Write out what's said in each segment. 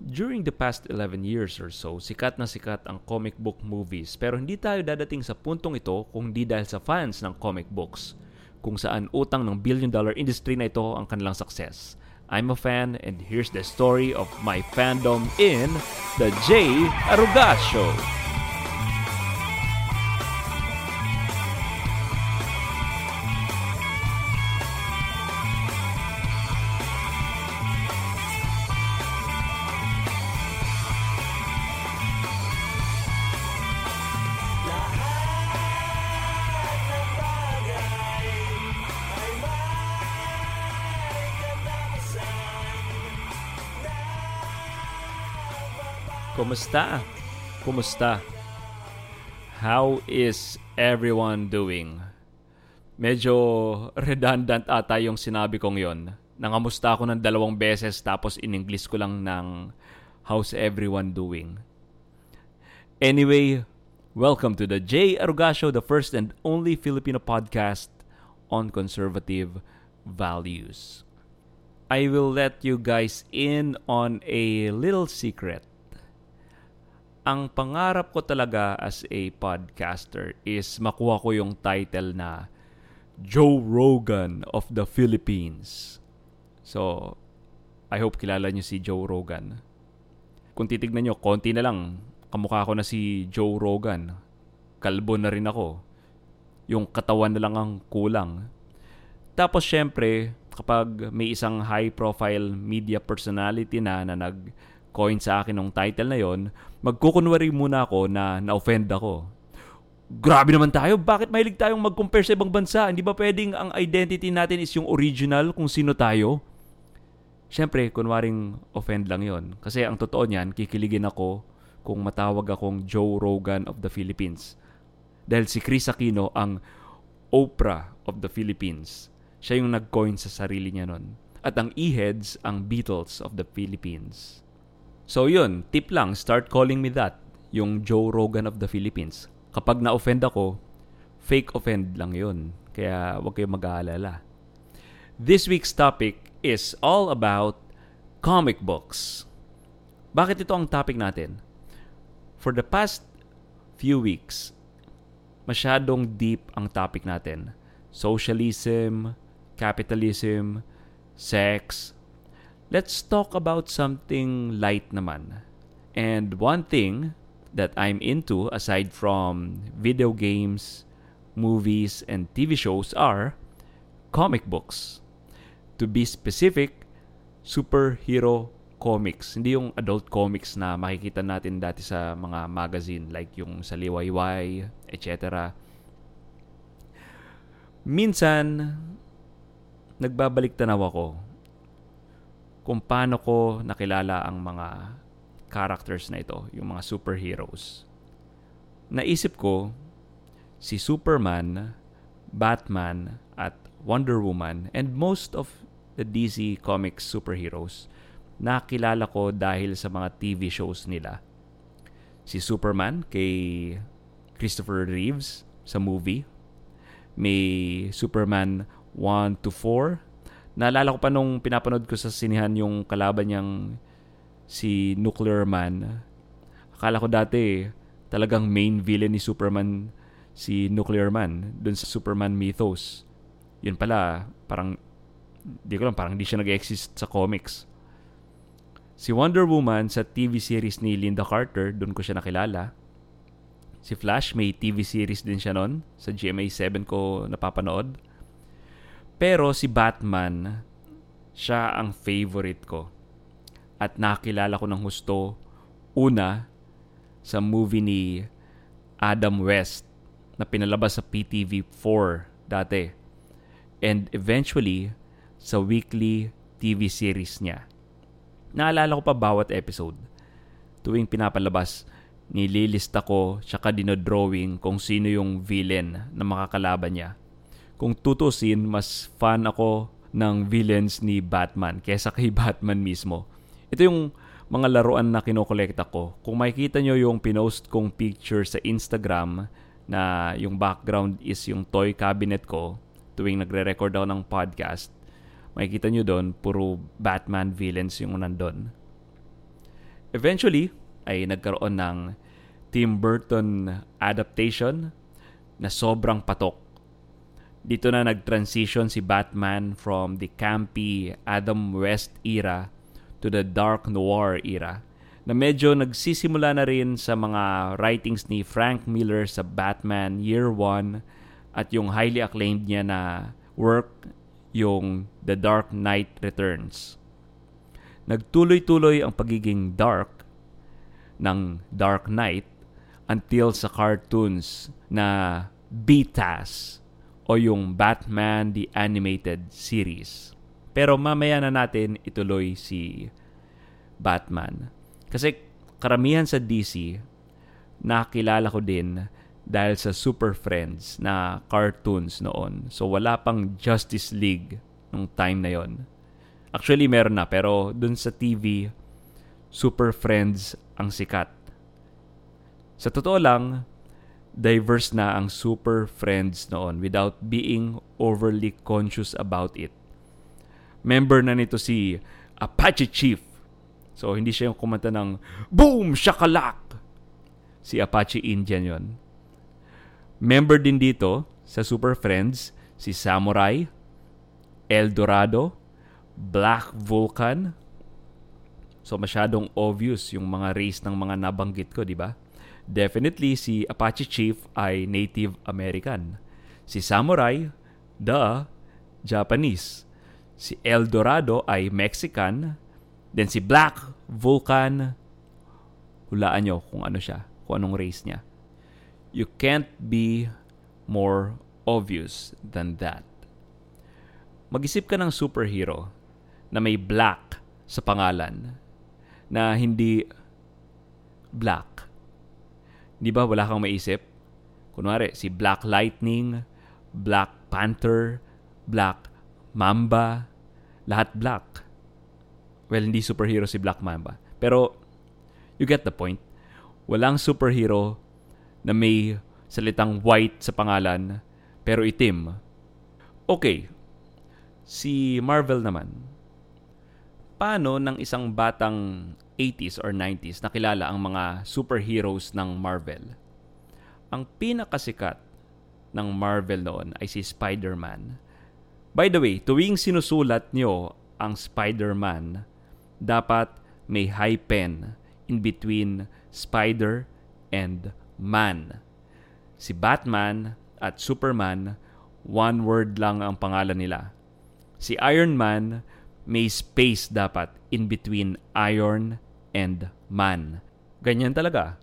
During the past 11 years or so, sikat na sikat ang comic book movies pero hindi tayo dadating sa puntong ito kung hindi dahil sa fans ng comic books, kung saan utang ng billion dollar industry na ito ang kanilang success. I'm a fan and here's the story of my fandom in The J. Arugas Show. Kumusta? Kumusta? How is everyone doing? Medyo redundant ata yung sinabi kong yon. Nangamusta ako ng dalawang beses tapos in English ko lang ng how's everyone doing. Anyway, welcome to the J. Arugasio, the first and only Filipino podcast on conservative values. I will let you guys in on a little secret ang pangarap ko talaga as a podcaster is makuha ko yung title na Joe Rogan of the Philippines. So, I hope kilala niyo si Joe Rogan. Kung titignan niyo, konti na lang, kamukha ko na si Joe Rogan. Kalbo na rin ako. Yung katawan na lang ang kulang. Tapos syempre, kapag may isang high-profile media personality na na nag coin sa akin ng title na yon, magkukunwari muna ako na na-offend ako. Grabe naman tayo, bakit mahilig tayong mag-compare sa ibang bansa? Hindi ba pwedeng ang identity natin is yung original kung sino tayo? Siyempre, kunwaring offend lang yon. Kasi ang totoo niyan, kikiligin ako kung matawag akong Joe Rogan of the Philippines. Dahil si Chris Aquino ang Oprah of the Philippines. Siya yung nag-coin sa sarili niya nun. At ang E-Heads ang Beatles of the Philippines. So yun, tip lang, start calling me that, yung Joe Rogan of the Philippines. Kapag na-offend ako, fake offend lang yun. Kaya huwag kayong mag-aalala. This week's topic is all about comic books. Bakit ito ang topic natin? For the past few weeks, masyadong deep ang topic natin. Socialism, capitalism, sex, let's talk about something light naman. And one thing that I'm into aside from video games, movies, and TV shows are comic books. To be specific, superhero comics. Hindi yung adult comics na makikita natin dati sa mga magazine like yung sa Liwayway, etc. Minsan, nagbabalik tanaw ako kung paano ko nakilala ang mga characters na ito, yung mga superheroes. Naisip ko, si Superman, Batman, at Wonder Woman, and most of the DC Comics superheroes, nakilala ko dahil sa mga TV shows nila. Si Superman kay Christopher Reeves sa movie. May Superman 1 to 4 Naalala ko pa nung pinapanood ko sa sinihan yung kalaban niyang si Nuclear Man. Akala ko dati talagang main villain ni Superman si Nuclear Man dun sa Superman mythos. Yun pala, parang di ko lang, parang di siya nag-exist sa comics. Si Wonder Woman sa TV series ni Linda Carter, doon ko siya nakilala. Si Flash, may TV series din siya noon. Sa GMA 7 ko napapanood. Pero si Batman, siya ang favorite ko. At nakilala ko ng husto una sa movie ni Adam West na pinalabas sa PTV4 dati. And eventually, sa weekly TV series niya. Naalala ko pa bawat episode. Tuwing pinapalabas, nililista ko tsaka dinodrawing kung sino yung villain na makakalaban niya kung tutusin, mas fan ako ng villains ni Batman kesa kay Batman mismo. Ito yung mga laruan na kinokolekta ko. Kung makikita nyo yung pinost kong picture sa Instagram na yung background is yung toy cabinet ko tuwing nagre-record ako ng podcast, makikita nyo doon, puro Batman villains yung nandun. Eventually, ay nagkaroon ng Tim Burton adaptation na sobrang patok. Dito na nag-transition si Batman from the campy Adam West era to the dark noir era na medyo nagsisimula na rin sa mga writings ni Frank Miller sa Batman Year 1 at yung highly acclaimed niya na work yung The Dark Knight Returns. Nagtuloy-tuloy ang pagiging dark ng Dark Knight until sa cartoons na BTAS o yung Batman the Animated Series. Pero mamaya na natin ituloy si Batman. Kasi karamihan sa DC, nakilala ko din dahil sa Super Friends na cartoons noon. So wala pang Justice League nung time na yon. Actually meron na pero dun sa TV, Super Friends ang sikat. Sa totoo lang, diverse na ang Super Friends noon without being overly conscious about it. Member na nito si Apache Chief. So, hindi siya yung kumanta ng Boom! Shakalak! Si Apache Indian yon. Member din dito sa Super Friends si Samurai, El Dorado, Black Vulcan. So masyadong obvious yung mga race ng mga nabanggit ko, di ba? Definitely, si Apache Chief ay Native American. Si Samurai, the Japanese. Si El Dorado ay Mexican. Then si Black Vulcan, hulaan nyo kung ano siya, kung anong race niya. You can't be more obvious than that. Mag-isip ka ng superhero na may black sa pangalan na hindi black Di ba wala kang maisip? Kunwari, si Black Lightning, Black Panther, Black Mamba, lahat black. Well, hindi superhero si Black Mamba. Pero, you get the point. Walang superhero na may salitang white sa pangalan, pero itim. Okay, si Marvel naman. Paano ng isang batang 80s or 90s nakilala ang mga superheroes ng Marvel. Ang pinakasikat ng Marvel noon ay si Spider-Man. By the way, tuwing sinusulat nyo ang Spider-Man, dapat may high pen in between Spider and Man. Si Batman at Superman, one word lang ang pangalan nila. Si Iron Man, may space dapat in between iron and man. Ganyan talaga.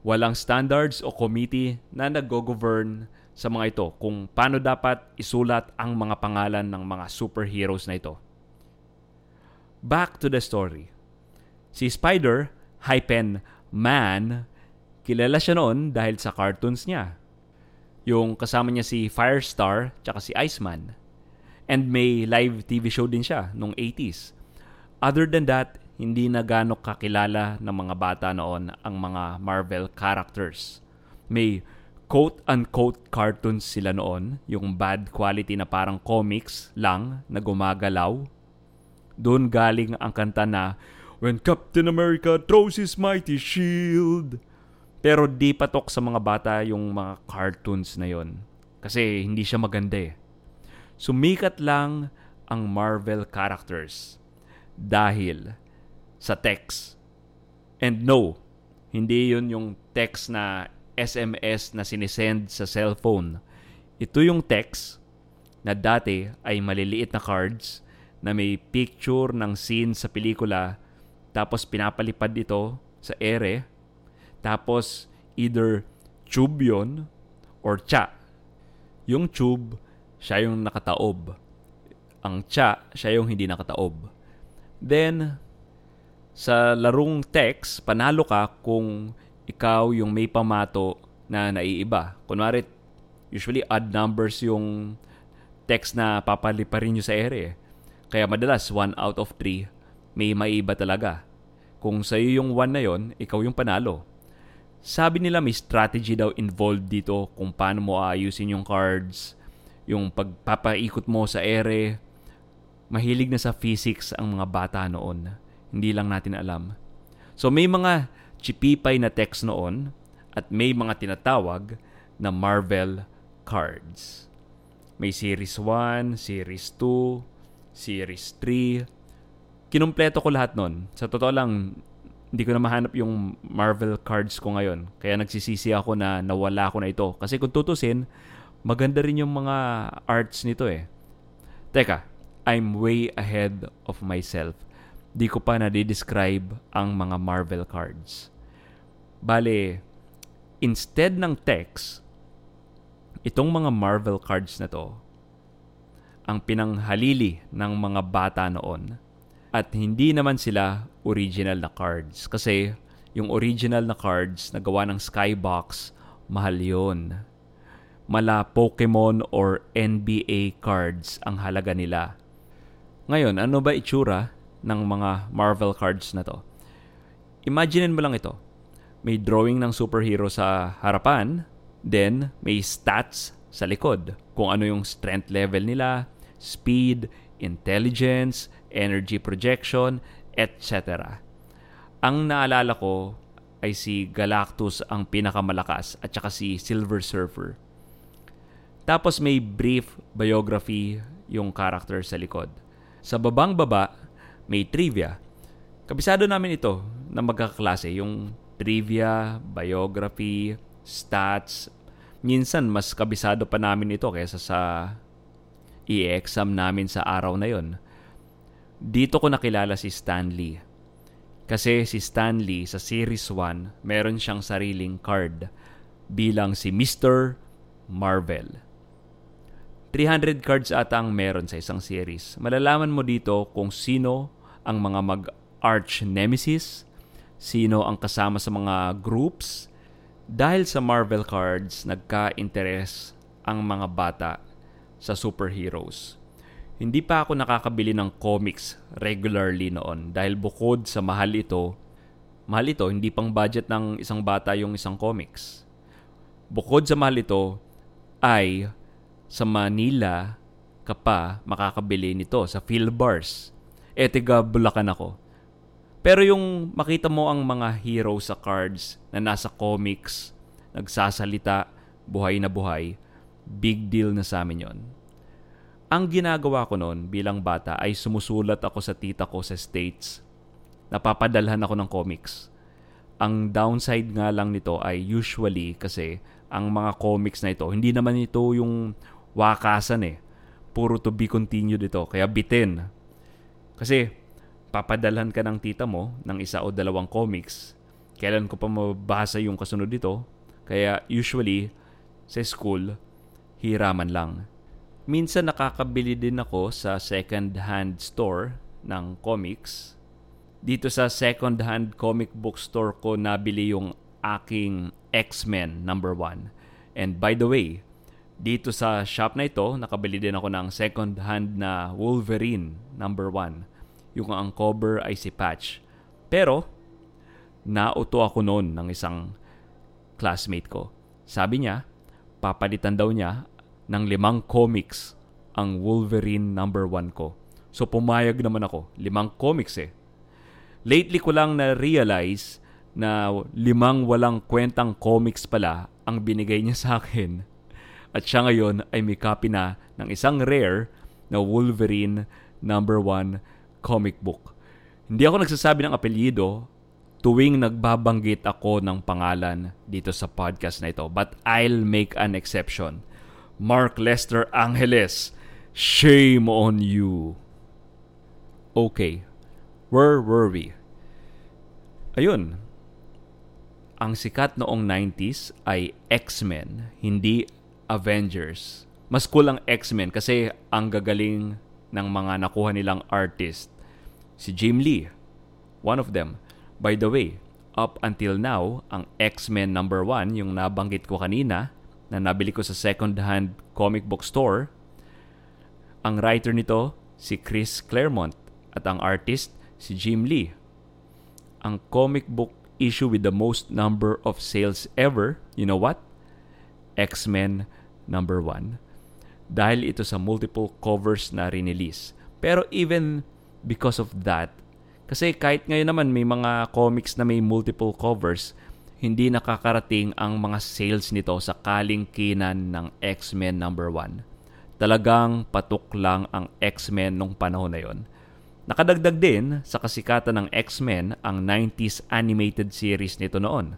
Walang standards o committee na nag-govern sa mga ito kung paano dapat isulat ang mga pangalan ng mga superheroes na ito. Back to the story. Si Spider, hypen man, kilala siya noon dahil sa cartoons niya. Yung kasama niya si Firestar tsaka si Iceman. And may live TV show din siya nung 80s. Other than that, hindi na gaano kakilala ng mga bata noon ang mga Marvel characters. May quote-unquote cartoons sila noon, yung bad quality na parang comics lang na gumagalaw. Doon galing ang kanta na When Captain America throws his mighty shield. Pero di patok sa mga bata yung mga cartoons na yon. Kasi hindi siya maganda eh. Sumikat lang ang Marvel characters dahil sa text. And no, hindi yun yung text na SMS na sinisend sa cellphone. Ito yung text na dati ay maliliit na cards na may picture ng scene sa pelikula tapos pinapalipad dito sa ere tapos either tube yon or cha. Yung tube, siya yung nakataob. Ang cha, siya yung hindi nakataob. Then, sa larong text, panalo ka kung ikaw yung may pamato na naiiba. Kunwari, usually odd numbers yung text na papaliparin nyo sa ere. Kaya madalas, 1 out of 3, may maiba talaga. Kung sa'yo yung 1 na yon, ikaw yung panalo. Sabi nila may strategy daw involved dito kung paano mo aayusin yung cards, yung pagpapaikot mo sa ere. Mahilig na sa physics ang mga bata noon. Hindi lang natin alam. So may mga chipipay na text noon at may mga tinatawag na Marvel cards. May Series 1, Series 2, Series 3. Kinumpleto ko lahat nun. Sa totoo lang, hindi ko na mahanap yung Marvel cards ko ngayon. Kaya nagsisisi ako na nawala ko na ito. Kasi kung tutusin, maganda rin yung mga arts nito eh. Teka, I'm way ahead of myself. Di ko pa na-describe ang mga Marvel cards. Bale, instead ng text, itong mga Marvel cards na to, ang pinanghalili ng mga bata noon at hindi naman sila original na cards. Kasi yung original na cards na gawa ng Skybox, mahal yun. Mala Pokemon or NBA cards ang halaga nila. Ngayon, ano ba itsura ng mga Marvel cards na to? Imaginin mo lang ito. May drawing ng superhero sa harapan, then may stats sa likod. Kung ano yung strength level nila, speed, intelligence, energy projection, etc. Ang naalala ko ay si Galactus ang pinakamalakas at saka si Silver Surfer. Tapos may brief biography yung character sa likod. Sa babang baba, may trivia. Kabisado namin ito na magkaklase, yung trivia, biography, stats. Minsan, mas kabisado pa namin ito kaysa sa i-exam namin sa araw na yon. Dito ko nakilala si Stanley. Kasi si Stanley sa Series 1, meron siyang sariling card bilang si Mr. Marvel. 300 cards ata ang meron sa isang series. Malalaman mo dito kung sino ang mga mag-arch nemesis, sino ang kasama sa mga groups. Dahil sa Marvel cards, nagka-interes ang mga bata sa superheroes. Hindi pa ako nakakabili ng comics regularly noon dahil bukod sa mahal ito, mahal ito, hindi pang budget ng isang bata yung isang comics. Bukod sa mahal ito, ay sa Manila ka pa makakabili nito sa Philbars. E tiga Bulacan ako. Pero yung makita mo ang mga hero sa cards na nasa comics, nagsasalita, buhay na buhay, big deal na sa amin yon. Ang ginagawa ko noon bilang bata ay sumusulat ako sa tita ko sa States. Napapadalhan ako ng comics. Ang downside nga lang nito ay usually kasi ang mga comics na ito, hindi naman ito yung wakasan eh. Puro to be continued ito. Kaya bitin. Kasi papadalhan ka ng tita mo ng isa o dalawang comics. Kailan ko pa mabasa yung kasunod dito. Kaya usually sa school, hiraman lang. Minsan nakakabili din ako sa second-hand store ng comics. Dito sa second-hand comic book store ko nabili yung aking X-Men number 1. And by the way, dito sa shop na ito, nakabili din ako ng second-hand na Wolverine number 1. Yung ang cover ay si Patch. Pero, nauto ako noon ng isang classmate ko. Sabi niya, papalitan daw niya ng limang comics ang Wolverine number 1 ko. So pumayag naman ako. Limang comics eh. Lately ko lang na-realize na limang walang kwentang comics pala ang binigay niya sa akin. At siya ngayon ay may copy na ng isang rare na Wolverine number 1 comic book. Hindi ako nagsasabi ng apelyido tuwing nagbabanggit ako ng pangalan dito sa podcast na ito. But I'll make an exception. Mark Lester Angeles. Shame on you. Okay, where were we? Ayun, ang sikat noong 90s ay X-Men, hindi Avengers. Mas cool ang X-Men kasi ang gagaling ng mga nakuha nilang artist. Si Jim Lee, one of them. By the way, up until now, ang X-Men number 1, yung nabanggit ko kanina, na nabili ko sa second-hand comic book store. Ang writer nito, si Chris Claremont at ang artist, si Jim Lee. Ang comic book issue with the most number of sales ever, you know what? X-Men number 1. Dahil ito sa multiple covers na rinilis. Pero even because of that, Kasi kahit ngayon naman may mga comics na may multiple covers, hindi nakakarating ang mga sales nito sa kalingkinan ng X-Men number 1. Talagang patok lang ang X-Men nung panahon na yon. Nakadagdag din sa kasikatan ng X-Men ang 90s animated series nito noon.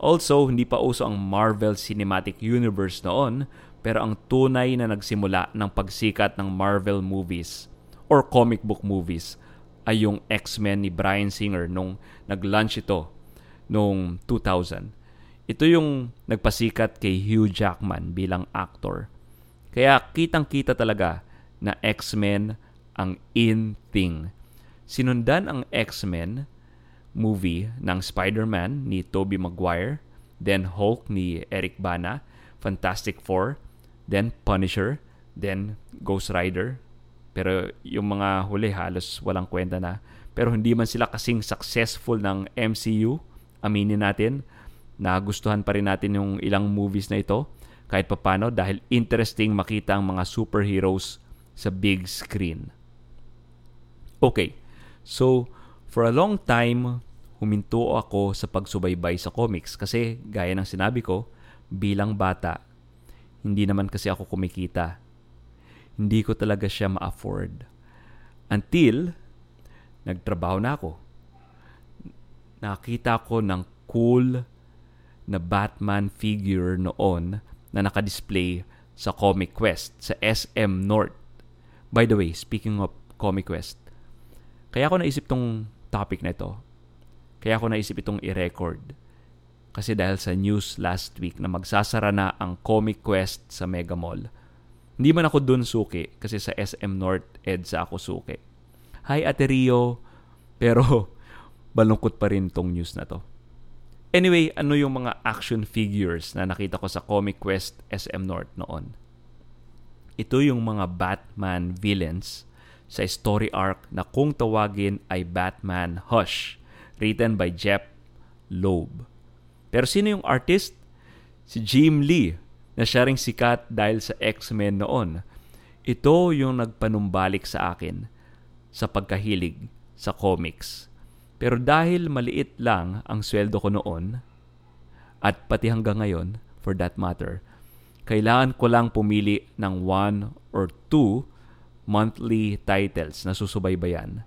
Also, hindi pa uso ang Marvel Cinematic Universe noon, pero ang tunay na nagsimula ng pagsikat ng Marvel movies or comic book movies ay yung X-Men ni Brian Singer nung nag-launch ito noong 2000. Ito yung nagpasikat kay Hugh Jackman bilang actor. Kaya kitang-kita talaga na X-Men ang in thing. Sinundan ang X-Men movie ng Spider-Man ni Tobey Maguire, then Hulk ni Eric Bana, Fantastic Four, then Punisher, then Ghost Rider, pero yung mga huli halos walang kwenta na. Pero hindi man sila kasing successful ng MCU, aminin natin, nagustuhan pa rin natin yung ilang movies na ito kahit papano dahil interesting makita ang mga superheroes sa big screen. Okay, so for a long time, huminto ako sa pagsubaybay sa comics kasi gaya ng sinabi ko, bilang bata, hindi naman kasi ako kumikita hindi ko talaga siya ma-afford. Until, nagtrabaho na ako. Nakita ko ng cool na Batman figure noon na nakadisplay sa Comic Quest, sa SM North. By the way, speaking of Comic Quest, kaya ako naisip tong topic na ito. Kaya ako naisip itong i-record. Kasi dahil sa news last week na magsasara na ang Comic Quest sa Mega Mall hindi man ako dun suki kasi sa SM North EDSA ako suki. Hi Ate Rio, pero balungkot pa rin tong news na to. Anyway, ano yung mga action figures na nakita ko sa Comic Quest SM North noon? Ito yung mga Batman villains sa story arc na kung tawagin ay Batman Hush, written by Jeff Loeb. Pero sino yung artist? Si Jim Lee na siya ring sikat dahil sa X-Men noon. Ito yung nagpanumbalik sa akin sa pagkahilig sa comics. Pero dahil maliit lang ang sweldo ko noon, at pati hanggang ngayon, for that matter, kailangan ko lang pumili ng one or two monthly titles na susubaybayan.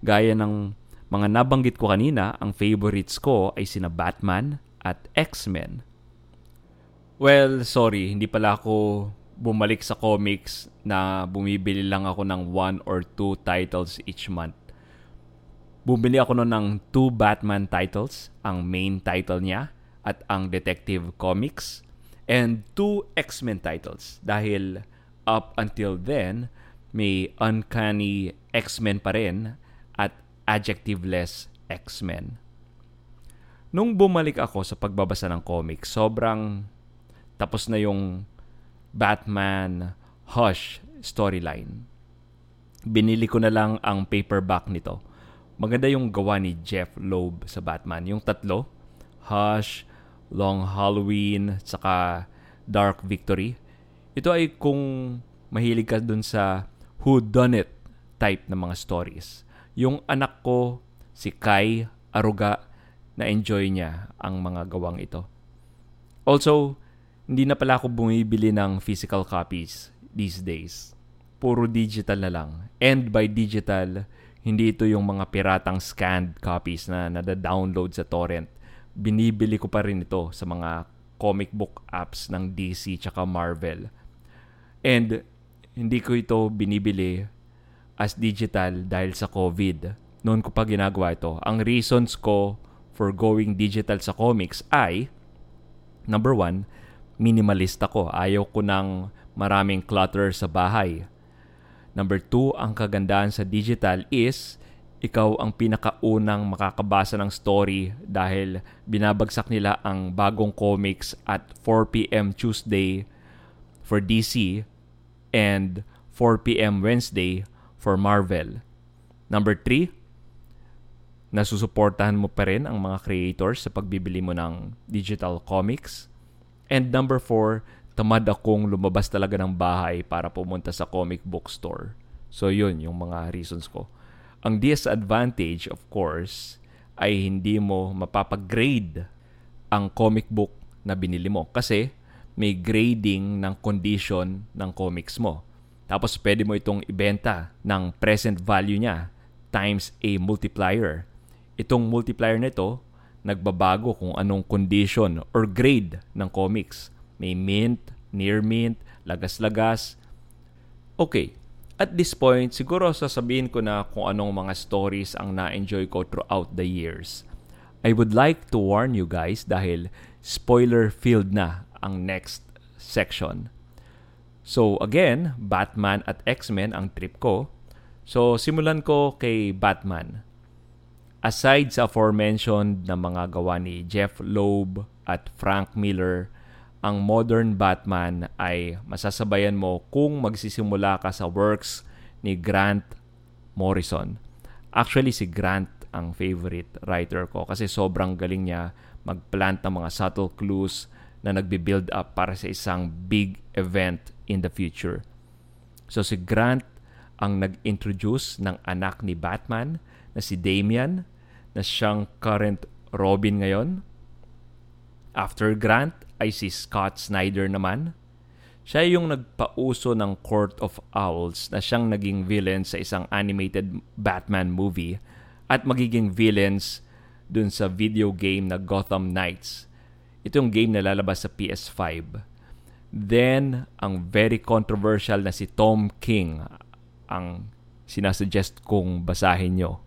Gaya ng mga nabanggit ko kanina, ang favorites ko ay sina Batman at X-Men. Well, sorry, hindi pala ako bumalik sa comics na bumibili lang ako ng one or two titles each month. Bumili ako noon ng two Batman titles, ang main title niya at ang Detective Comics, and two X-Men titles dahil up until then, may Uncanny X-Men pa rin at Adjectiveless X-Men. Nung bumalik ako sa pagbabasa ng comics, sobrang tapos na yung Batman Hush storyline. Binili ko na lang ang paperback nito. Maganda yung gawa ni Jeff Loeb sa Batman. Yung tatlo, Hush, Long Halloween, saka Dark Victory. Ito ay kung mahilig ka dun sa who done it type ng mga stories. Yung anak ko, si Kai Aruga, na enjoy niya ang mga gawang ito. Also, hindi na pala ako bumibili ng physical copies these days. Puro digital na lang. And by digital, hindi ito yung mga piratang scanned copies na nada-download sa torrent. Binibili ko pa rin ito sa mga comic book apps ng DC tsaka Marvel. And hindi ko ito binibili as digital dahil sa COVID. Noon ko pa ginagawa ito. Ang reasons ko for going digital sa comics ay number one, minimalist ako. Ayaw ko ng maraming clutter sa bahay. Number two, ang kagandahan sa digital is ikaw ang pinakaunang makakabasa ng story dahil binabagsak nila ang bagong comics at 4pm Tuesday for DC and 4pm Wednesday for Marvel. Number 3, nasusuportahan mo pa rin ang mga creators sa pagbibili mo ng digital comics. And number four, tamad akong lumabas talaga ng bahay para pumunta sa comic book store. So yun, yung mga reasons ko. Ang disadvantage, of course, ay hindi mo mapapag-grade ang comic book na binili mo kasi may grading ng condition ng comics mo. Tapos pwede mo itong ibenta ng present value niya times a multiplier. Itong multiplier nito nagbabago kung anong condition or grade ng comics. May mint, near mint, lagas-lagas. Okay, at this point, siguro sasabihin ko na kung anong mga stories ang na-enjoy ko throughout the years. I would like to warn you guys dahil spoiler-filled na ang next section. So again, Batman at X-Men ang trip ko. So simulan ko kay Batman. Aside sa aforementioned na mga gawa ni Jeff Loeb at Frank Miller, ang modern Batman ay masasabayan mo kung magsisimula ka sa works ni Grant Morrison. Actually, si Grant ang favorite writer ko kasi sobrang galing niya mag-plant ng mga subtle clues na nagbi-build up para sa isang big event in the future. So si Grant ang nag-introduce ng anak ni Batman na si Damian na siyang current Robin ngayon. After Grant ay si Scott Snyder naman. Siya yung nagpauso ng Court of Owls na siyang naging villain sa isang animated Batman movie at magiging villains dun sa video game na Gotham Knights ito yung game na lalabas sa PS5. Then, ang very controversial na si Tom King ang sinasuggest kong basahin nyo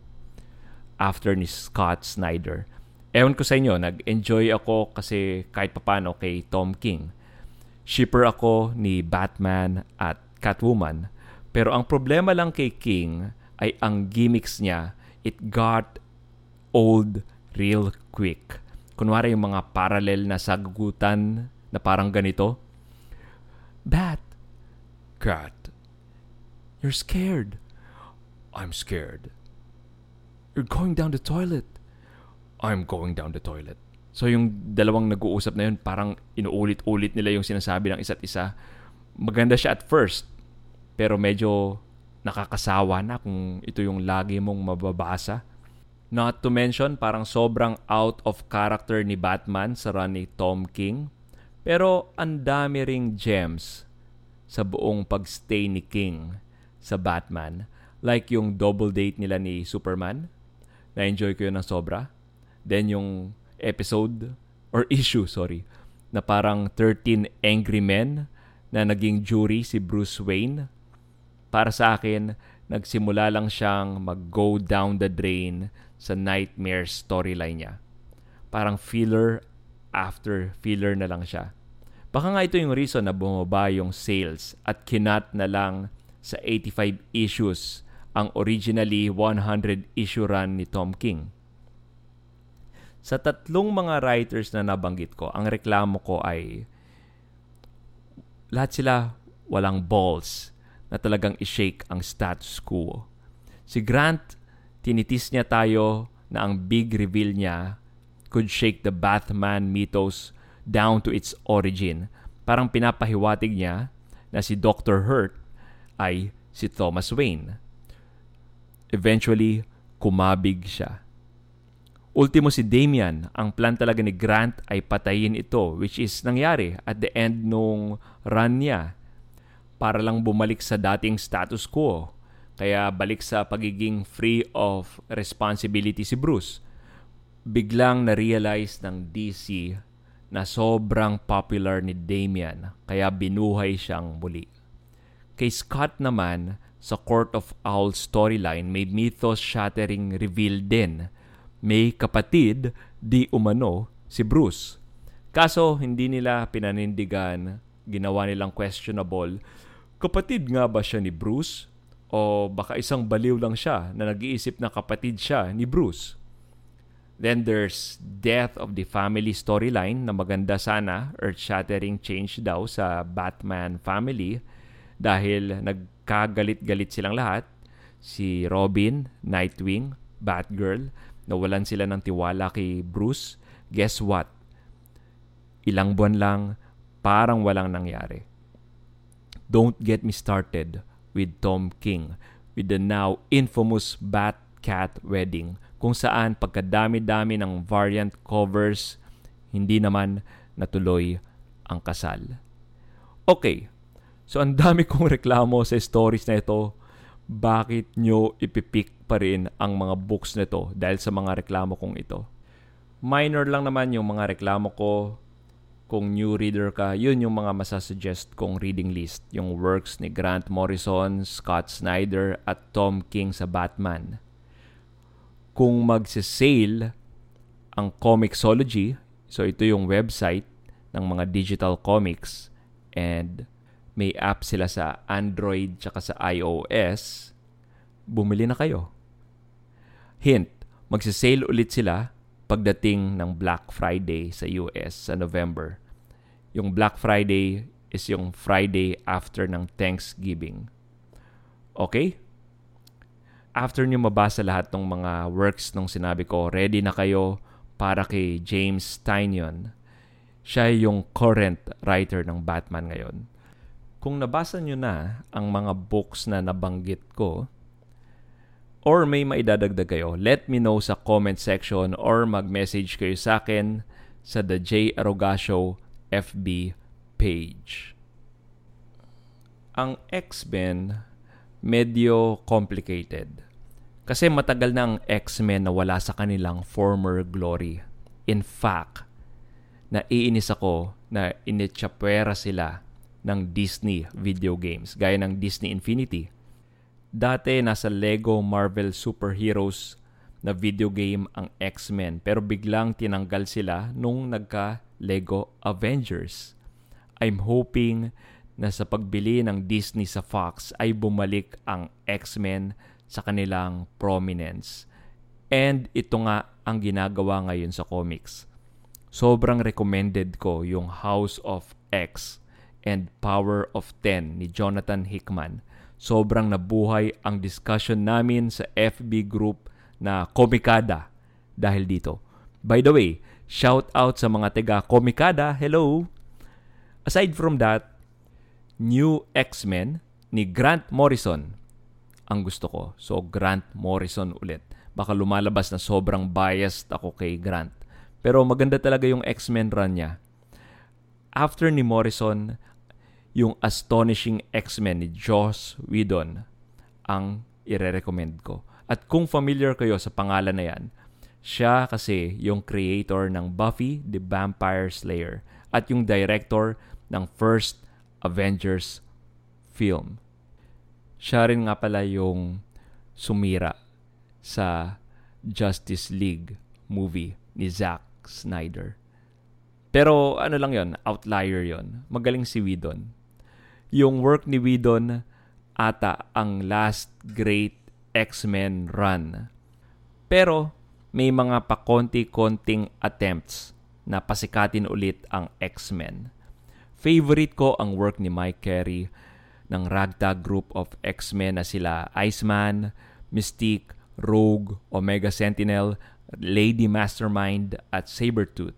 after ni Scott Snyder. Ewan ko sa inyo, nag-enjoy ako kasi kahit papano kay Tom King. Shipper ako ni Batman at Catwoman. Pero ang problema lang kay King ay ang gimmicks niya, it got old real quick kunwari yung mga parallel na sagutan na parang ganito. Bat, cat, you're scared. I'm scared. You're going down the toilet. I'm going down the toilet. So yung dalawang nag-uusap na yun, parang inuulit-ulit nila yung sinasabi ng isa't isa. Maganda siya at first, pero medyo nakakasawa na kung ito yung lagi mong mababasa Not to mention, parang sobrang out of character ni Batman sa run ni Tom King. Pero ang dami ring gems sa buong pagstay ni King sa Batman. Like yung double date nila ni Superman. Na-enjoy ko yun ng sobra. Then yung episode, or issue, sorry, na parang 13 Angry Men na naging jury si Bruce Wayne. Para sa akin, nagsimula lang siyang mag-go down the drain sa Nightmare storyline niya. Parang filler after filler na lang siya. Baka nga ito yung reason na bumaba yung sales at kinat na lang sa 85 issues ang originally 100 issue run ni Tom King. Sa tatlong mga writers na nabanggit ko, ang reklamo ko ay lahat sila walang balls na talagang i-shake ang status quo. Si Grant tinitis niya tayo na ang big reveal niya could shake the Batman mythos down to its origin. Parang pinapahiwatig niya na si Dr. Hurt ay si Thomas Wayne. Eventually, kumabig siya. Ultimo si Damian, ang plan talaga ni Grant ay patayin ito which is nangyari at the end nung run niya para lang bumalik sa dating status quo kaya balik sa pagiging free of responsibility si Bruce. Biglang na-realize ng DC na sobrang popular ni Damian kaya binuhay siyang muli. Kay Scott naman, sa Court of Owls storyline may mythos-shattering reveal din. May kapatid, di umano, si Bruce. Kaso hindi nila pinanindigan, ginawa nilang questionable. Kapatid nga ba siya ni Bruce? O baka isang baliw lang siya na nag-iisip na kapatid siya ni Bruce. Then there's Death of the Family storyline na maganda sana, earth-shattering change daw sa Batman family dahil nagkagalit-galit silang lahat. Si Robin, Nightwing, Batgirl, nawalan sila ng tiwala kay Bruce. Guess what? Ilang buwan lang, parang walang nangyari. Don't get me started with Tom King with the now infamous Bat Cat Wedding kung saan pagkadami-dami ng variant covers, hindi naman natuloy ang kasal. Okay, so ang dami kong reklamo sa stories na ito. Bakit nyo ipipick pa rin ang mga books na ito dahil sa mga reklamo kong ito? Minor lang naman yung mga reklamo ko. Kung new reader ka, yun yung mga masasuggest kong reading list. Yung works ni Grant Morrison, Scott Snyder, at Tom King sa Batman. Kung magse-sale ang Comixology, so ito yung website ng mga digital comics, and may app sila sa Android tsaka sa iOS, bumili na kayo. Hint, magse-sale ulit sila pagdating ng Black Friday sa US sa November. Yung Black Friday is yung Friday after ng Thanksgiving. Okay? After nyo mabasa lahat ng mga works nung sinabi ko, ready na kayo para kay James Tynion. Siya yung current writer ng Batman ngayon. Kung nabasa nyo na ang mga books na nabanggit ko, or may maidadagdag kayo, let me know sa comment section or mag-message kayo sa akin sa The J. Arogasio FB page. Ang X-Men medyo complicated. Kasi matagal na ang X-Men na wala sa kanilang former glory. In fact, naiinis ako na initsapwera sila ng Disney video games, gaya ng Disney Infinity Dati nasa Lego Marvel Superheroes na video game ang X-Men pero biglang tinanggal sila nung nagka Lego Avengers. I'm hoping na sa pagbili ng Disney sa Fox ay bumalik ang X-Men sa kanilang prominence. And ito nga ang ginagawa ngayon sa comics. Sobrang recommended ko yung House of X and Power of Ten ni Jonathan Hickman sobrang nabuhay ang discussion namin sa FB group na Komikada dahil dito. By the way, shout out sa mga taga Komikada. Hello! Aside from that, New X-Men ni Grant Morrison ang gusto ko. So, Grant Morrison ulit. Baka lumalabas na sobrang biased ako kay Grant. Pero maganda talaga yung X-Men run niya. After ni Morrison, yung Astonishing X-Men ni Joss Whedon ang ire-recommend ko. At kung familiar kayo sa pangalan na yan, siya kasi yung creator ng Buffy the Vampire Slayer at yung director ng first Avengers film. Siya rin nga pala yung sumira sa Justice League movie ni Zack Snyder. Pero ano lang yon outlier yon Magaling si Whedon yung work ni Whedon ata ang last great X-Men run. Pero may mga pakonti-konting attempts na pasikatin ulit ang X-Men. Favorite ko ang work ni Mike Carey ng ragtag group of X-Men na sila Iceman, Mystique, Rogue, Omega Sentinel, Lady Mastermind at Sabretooth.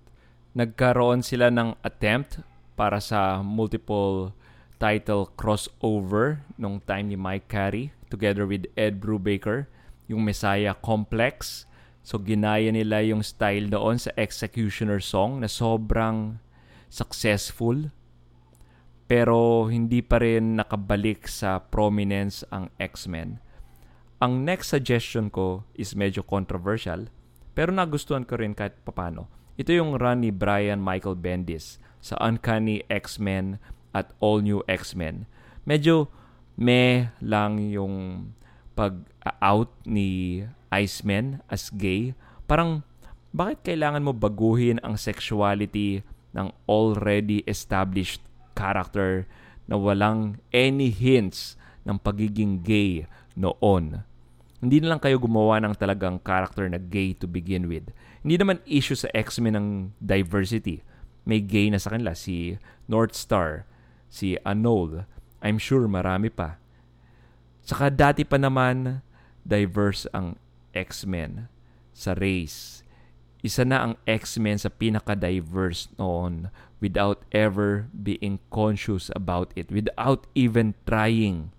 Nagkaroon sila ng attempt para sa multiple title crossover nung time ni Mike Carey together with Ed Brubaker, yung Messiah Complex. So ginaya nila yung style doon sa Executioner song na sobrang successful pero hindi pa rin nakabalik sa prominence ang X-Men. Ang next suggestion ko is medyo controversial pero nagustuhan ko rin kahit papano. Ito yung run ni Brian Michael Bendis sa Uncanny X-Men at All New X-Men. Medyo meh lang yung pag-out ni Iceman as gay. Parang bakit kailangan mo baguhin ang sexuality ng already established character na walang any hints ng pagiging gay noon. Hindi na lang kayo gumawa ng talagang character na gay to begin with. Hindi naman issue sa X-Men ng diversity. May gay na sa kanila, si North Star, si Anol. I'm sure marami pa. Saka dati pa naman, diverse ang X-Men sa race. Isa na ang X-Men sa pinaka-diverse noon without ever being conscious about it, without even trying.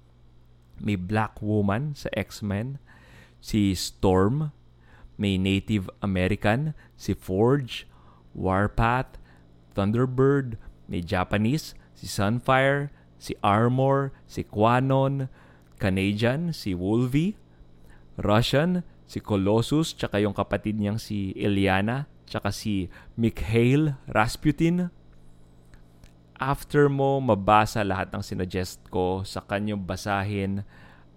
May black woman sa X-Men. si Storm, may Native American, si Forge, Warpath, Thunderbird, may Japanese, si Sunfire, si Armor, si Quanon, Canadian, si Wolvie, Russian, si Colossus, tsaka yung kapatid niyang si Eliana, tsaka si Mikhail Rasputin. After mo mabasa lahat ng sinuggest ko, sa kanyang basahin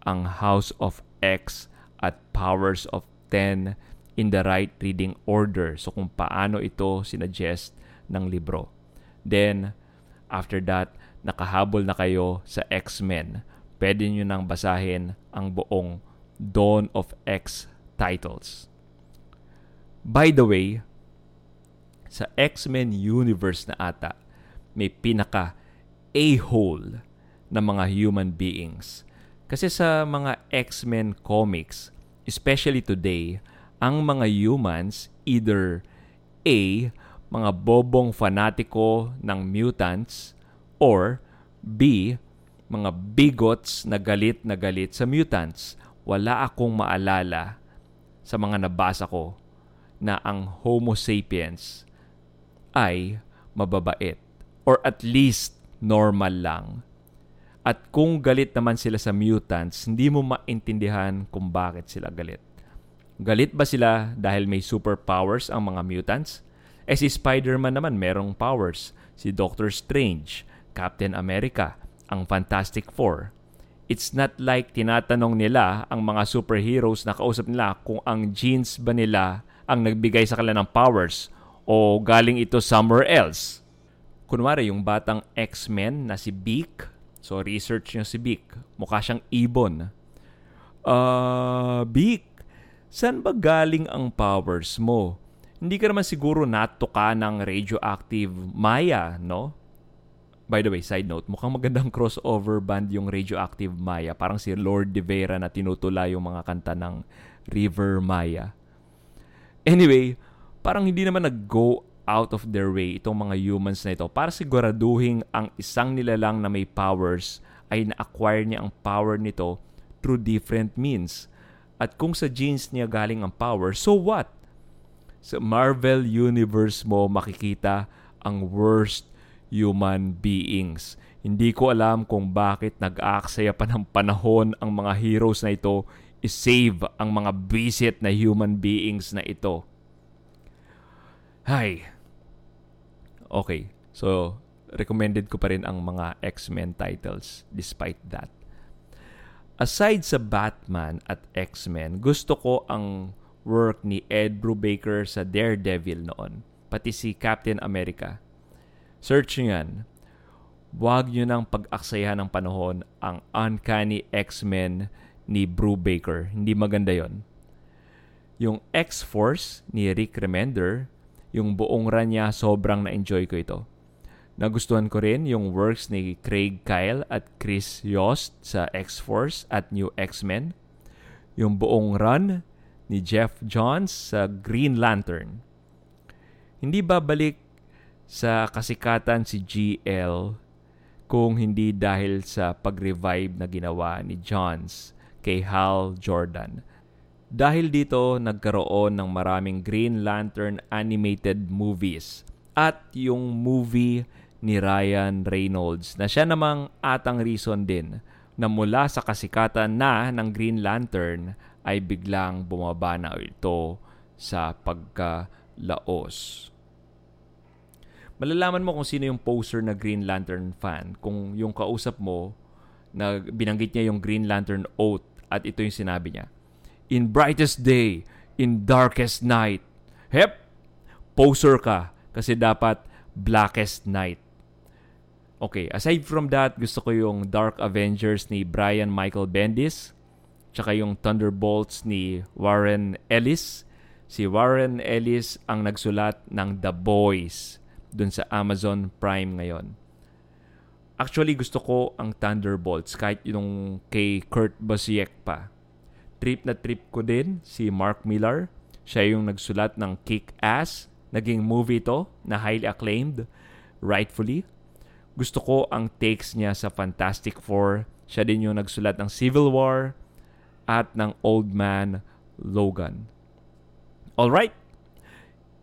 ang House of X at Powers of 10 in the right reading order. So kung paano ito sinuggest ng libro. Then, after that, nakahabol na kayo sa X-Men. Pwede nyo nang basahin ang buong Dawn of X titles. By the way, sa X-Men universe na ata, may pinaka a-hole na mga human beings. Kasi sa mga X-Men comics, especially today, ang mga humans either A. Mga bobong fanatiko ng mutants or B. Mga bigots na galit na galit sa mutants. Wala akong maalala sa mga nabasa ko na ang Homo sapiens ay mababait or at least normal lang. At kung galit naman sila sa mutants, hindi mo maintindihan kung bakit sila galit. Galit ba sila dahil may superpowers ang mga mutants? Eh si Spider-Man naman merong powers. Si Doctor Strange, Captain America, ang Fantastic Four. It's not like tinatanong nila ang mga superheroes na kausap nila kung ang genes ba nila ang nagbigay sa kanila ng powers o galing ito somewhere else. Kunwari, yung batang X-Men na si Beak, so research nyo si Beak, mukha siyang ibon. Uh, Beak, Saan ba galing ang powers mo? Hindi ka naman siguro natuka ng radioactive Maya, no? By the way, side note, mukhang magandang crossover band yung Radioactive Maya. Parang si Lord De Vera na tinutula yung mga kanta ng River Maya. Anyway, parang hindi naman nag-go out of their way itong mga humans na ito para siguraduhin ang isang nilalang na may powers ay na-acquire niya ang power nito through different means. At kung sa genes niya galing ang power, so what? Sa Marvel Universe mo makikita ang worst human beings. Hindi ko alam kung bakit nag-aaksaya pa ng panahon ang mga heroes na ito i-save ang mga visit na human beings na ito. Hay. Okay. So, recommended ko pa rin ang mga X-Men titles despite that aside sa Batman at X-Men, gusto ko ang work ni Ed Brubaker sa Daredevil noon, pati si Captain America. Search nyo yan. Huwag nyo nang pag-aksayahan ng panahon ang Uncanny X-Men ni Brubaker. Hindi maganda yon. Yung X-Force ni Rick Remender, yung buong run niya, sobrang na-enjoy ko ito. Nagustuhan ko rin yung works ni Craig Kyle at Chris Yost sa X-Force at New X-Men. Yung buong run ni Jeff Johns sa Green Lantern. Hindi babalik sa kasikatan si GL kung hindi dahil sa pag-revive na ginawa ni Johns kay Hal Jordan. Dahil dito, nagkaroon ng maraming Green Lantern animated movies at yung movie ni Ryan Reynolds na siya namang atang reason din na mula sa kasikatan na ng Green Lantern ay biglang bumaba na ito sa pagkalaos. Malalaman mo kung sino yung poser na Green Lantern fan kung yung kausap mo na binanggit niya yung Green Lantern oath at ito yung sinabi niya. In brightest day, in darkest night. Hep, poser ka kasi dapat blackest night. Okay, aside from that, gusto ko yung Dark Avengers ni Brian Michael Bendis, tsaka yung Thunderbolts ni Warren Ellis. Si Warren Ellis ang nagsulat ng The Boys dun sa Amazon Prime ngayon. Actually, gusto ko ang Thunderbolts kahit yung kay Kurt Busiek pa. Trip na trip ko din si Mark Millar. Siya yung nagsulat ng Kick-Ass. Naging movie to na highly acclaimed, rightfully. Gusto ko ang takes niya sa Fantastic Four. Siya din yung nagsulat ng Civil War at ng Old Man Logan. Alright,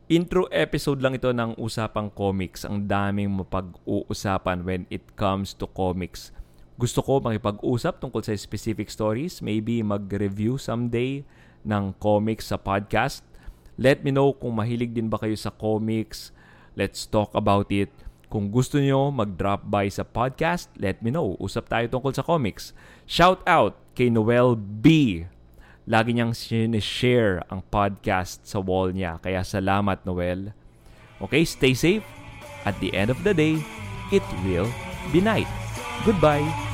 intro episode lang ito ng Usapang Comics. Ang daming mapag-uusapan when it comes to comics. Gusto ko makipag-usap tungkol sa specific stories, maybe mag-review someday ng comics sa podcast. Let me know kung mahilig din ba kayo sa comics. Let's talk about it. Kung gusto niyo mag-drop by sa podcast, let me know. Usap tayo tungkol sa comics. Shout out kay Noel B Lagi niyang share ang podcast sa wall niya. Kaya salamat, Noel. Okay, stay safe. At the end of the day, it will be night. Goodbye.